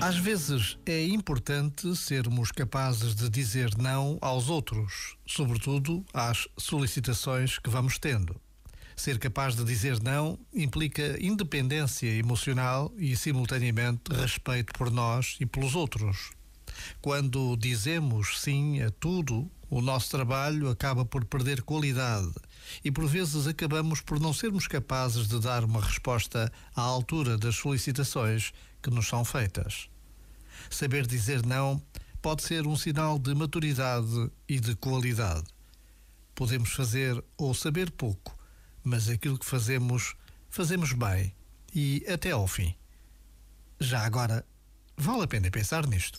Às vezes é importante sermos capazes de dizer não aos outros, sobretudo às solicitações que vamos tendo. Ser capaz de dizer não implica independência emocional e, simultaneamente, respeito por nós e pelos outros. Quando dizemos sim a tudo, o nosso trabalho acaba por perder qualidade e por vezes acabamos por não sermos capazes de dar uma resposta à altura das solicitações que nos são feitas. Saber dizer não pode ser um sinal de maturidade e de qualidade. Podemos fazer ou saber pouco, mas aquilo que fazemos, fazemos bem e até ao fim. Já agora, vale a pena pensar nisto.